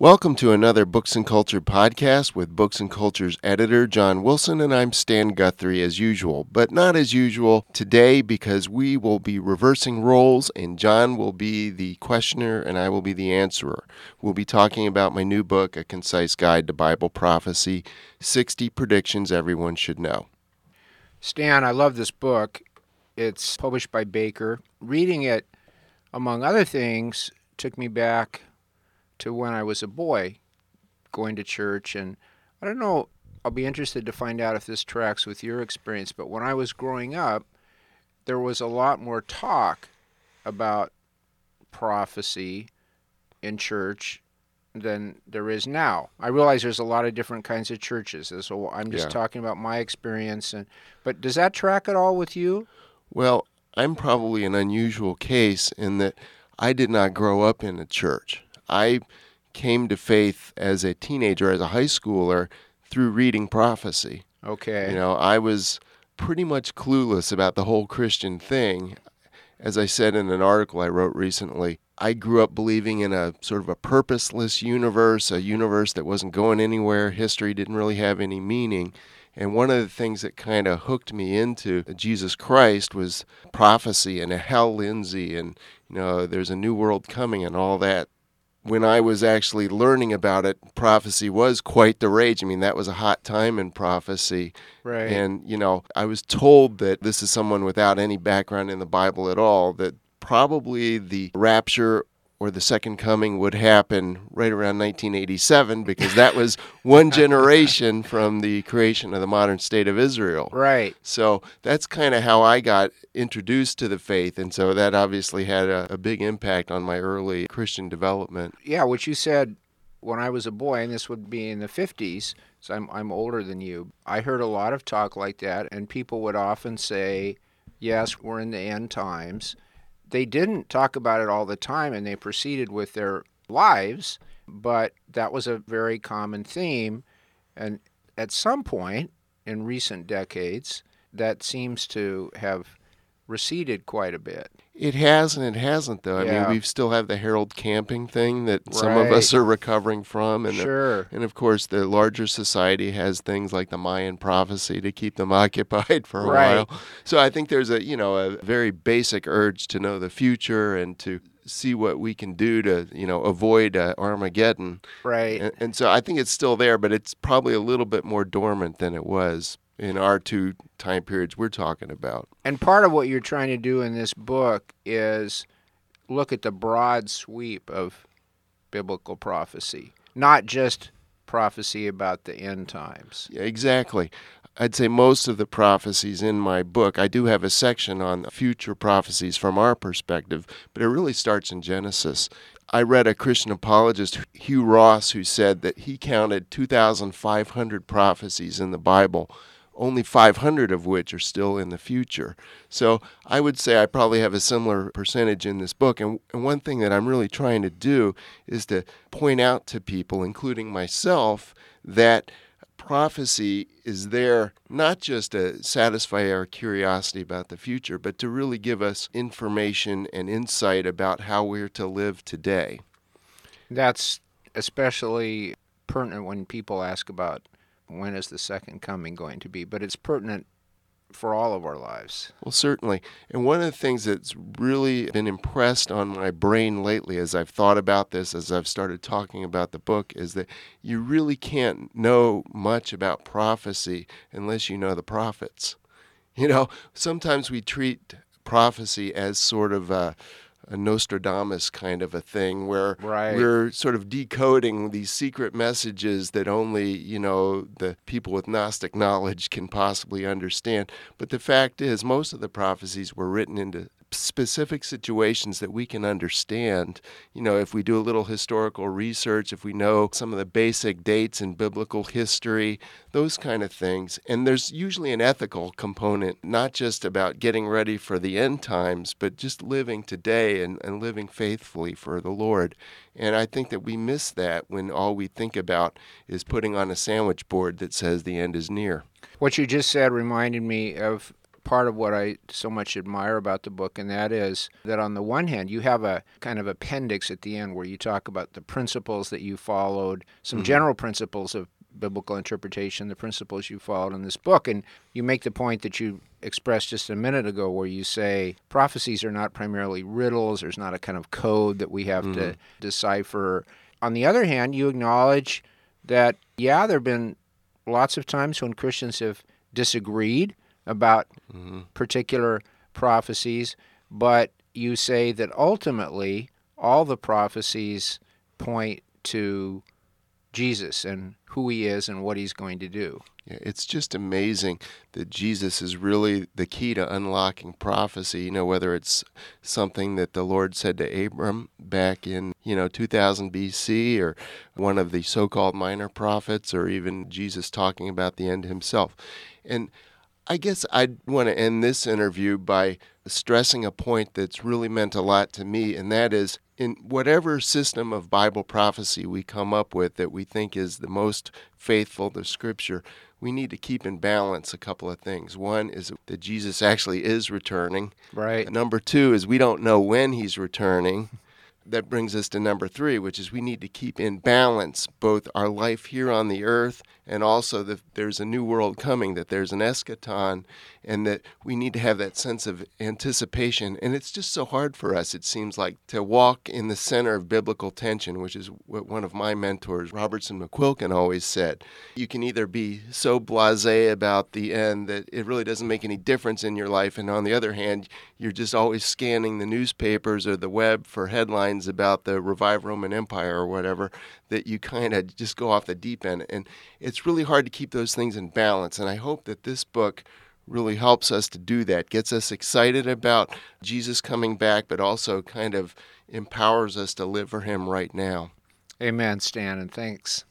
Welcome to another Books and Culture podcast with Books and Culture's editor, John Wilson, and I'm Stan Guthrie as usual, but not as usual today because we will be reversing roles and John will be the questioner and I will be the answerer. We'll be talking about my new book, A Concise Guide to Bible Prophecy 60 Predictions Everyone Should Know. Stan, I love this book. It's published by Baker. Reading it, among other things, took me back to when I was a boy going to church. And I don't know, I'll be interested to find out if this tracks with your experience. But when I was growing up, there was a lot more talk about prophecy in church than there is now. I realize there's a lot of different kinds of churches, so I'm just Yeah. talking about my experience. And but does that track at all with you? Well, I'm probably an unusual case in that I did not grow up in a church. I came to faith as a teenager, as a high schooler, through reading prophecy. Okay. You know, I was pretty much clueless about the whole Christian thing. As I said in an article I wrote recently, I grew up believing in a sort of a purposeless universe, a universe that wasn't going anywhere. History didn't really have any meaning. And one of the things that kind of hooked me into Jesus Christ was prophecy and Hal Lindsey and, you know, there's a new world coming and all that when I was actually learning about it, prophecy was quite the rage. I mean, that was a hot time in prophecy. right. And, you know, I was told that this is someone without any background in the Bible at all, that probably the rapture or the second coming would happen right around 1987 because that was one generation from the creation of the modern state of Israel. right. So that's kind of how I got introduced to the faith. And so that obviously had a, a big impact on my early Christian development. Yeah, what you said when I was a boy, and this would be in the 50s, so I'm, I'm older than you. I heard a lot of talk like that, and people would often say, Yes, we're in the end times. They didn't talk about it all the time, and they proceeded with their lives, but that was a very common theme. And at some point in recent decades, that seems to have receded quite a bit. It has and it hasn't, though. I Yeah. mean, we still have the Harold Camping thing that some of us are recovering from. And, Sure. and of course, the larger society has things like the Mayan prophecy to keep them occupied for a Right. while. So I think there's a, you know, a very basic urge to know the future and to see what we can do to, you know, avoid uh, Armageddon. Right. And, and so I think it's still there, but it's probably a little bit more dormant than it was in our two time periods we're talking about. And part of what you're trying to do in this book is look at the broad sweep of biblical prophecy, not just prophecy about the end times. Yeah, exactly. I'd say most of the prophecies in my book, I do have a section on future prophecies from our perspective, but it really starts in Genesis. I read a Christian apologist, Hugh Ross, who said that he counted 2,500 prophecies in the Bible, only 500 of which are still in the future. So I would say I probably have a similar percentage in this book. And, and one thing that I'm really trying to do is to point out to people, including myself, that prophecy is there not just to satisfy our curiosity about the future, but to really give us information and insight about how we're to live today. That's especially pertinent when people ask about when is the second coming going to be, but it's pertinent for all of our lives. Well, certainly. And one of the things that's really been impressed on my brain lately as I've thought about this, as I've started talking about the book, is that you really can't know much about prophecy unless you know the prophets. You know, sometimes we treat prophecy as sort of a, a Nostradamus kind of a thing where Right. we're sort of decoding these secret messages that only, you know, the people with Gnostic knowledge can possibly understand. But the fact is, most of the prophecies were written into specific situations that we can understand. You know, if we do a little historical research, if we know some of the basic dates in biblical history, those kind of things. And there's usually an ethical component, not just about getting ready for the end times, but just living today and, and living faithfully for the Lord. And I think that we miss that when all we think about is putting on a sandwich board that says the end is near. What you just said reminded me of part of what I so much admire about the book, and that is that on the one hand, you have a kind of appendix at the end where you talk about the principles that you followed, some mm-hmm. general principles of biblical interpretation, the principles you followed in this book. And you make the point that you expressed just a minute ago where you say prophecies are not primarily riddles, there's not a kind of code that we have mm-hmm. to decipher. On the other hand, you acknowledge that, yeah, there have been lots of times when Christians have disagreed about mm-hmm. particular prophecies, but you say that ultimately all the prophecies point to Jesus and who he is and what he's going to do. Yeah, it's just amazing that Jesus is really the key to unlocking prophecy. You know, whether it's something that the Lord said to Abram back in, you know, 2000 BC or one of the so called minor prophets or even Jesus talking about the end himself. And I guess I'd want to end this interview by stressing a point that's really meant a lot to me, and that is in whatever system of Bible prophecy we come up with that we think is the most faithful to Scripture, we need to keep in balance a couple of things. One is that Jesus actually is returning. Right. Number two is we don't know when he's returning that brings us to number three, which is we need to keep in balance both our life here on the earth and also that there's a new world coming, that there's an eschaton, and that we need to have that sense of anticipation. And it's just so hard for us, it seems like, to walk in the center of biblical tension, which is what one of my mentors, Robertson McQuilkin, always said. You can either be so blase about the end that it really doesn't make any difference in your life, and on the other hand, you're just always scanning the newspapers or the web for headlines about the revived Roman Empire or whatever, that you kind of just go off the deep end. And it's really hard to keep those things in balance. And I hope that this book really helps us to do that, gets us excited about Jesus coming back, but also kind of empowers us to live for Him right now. Amen, Stan, and thanks.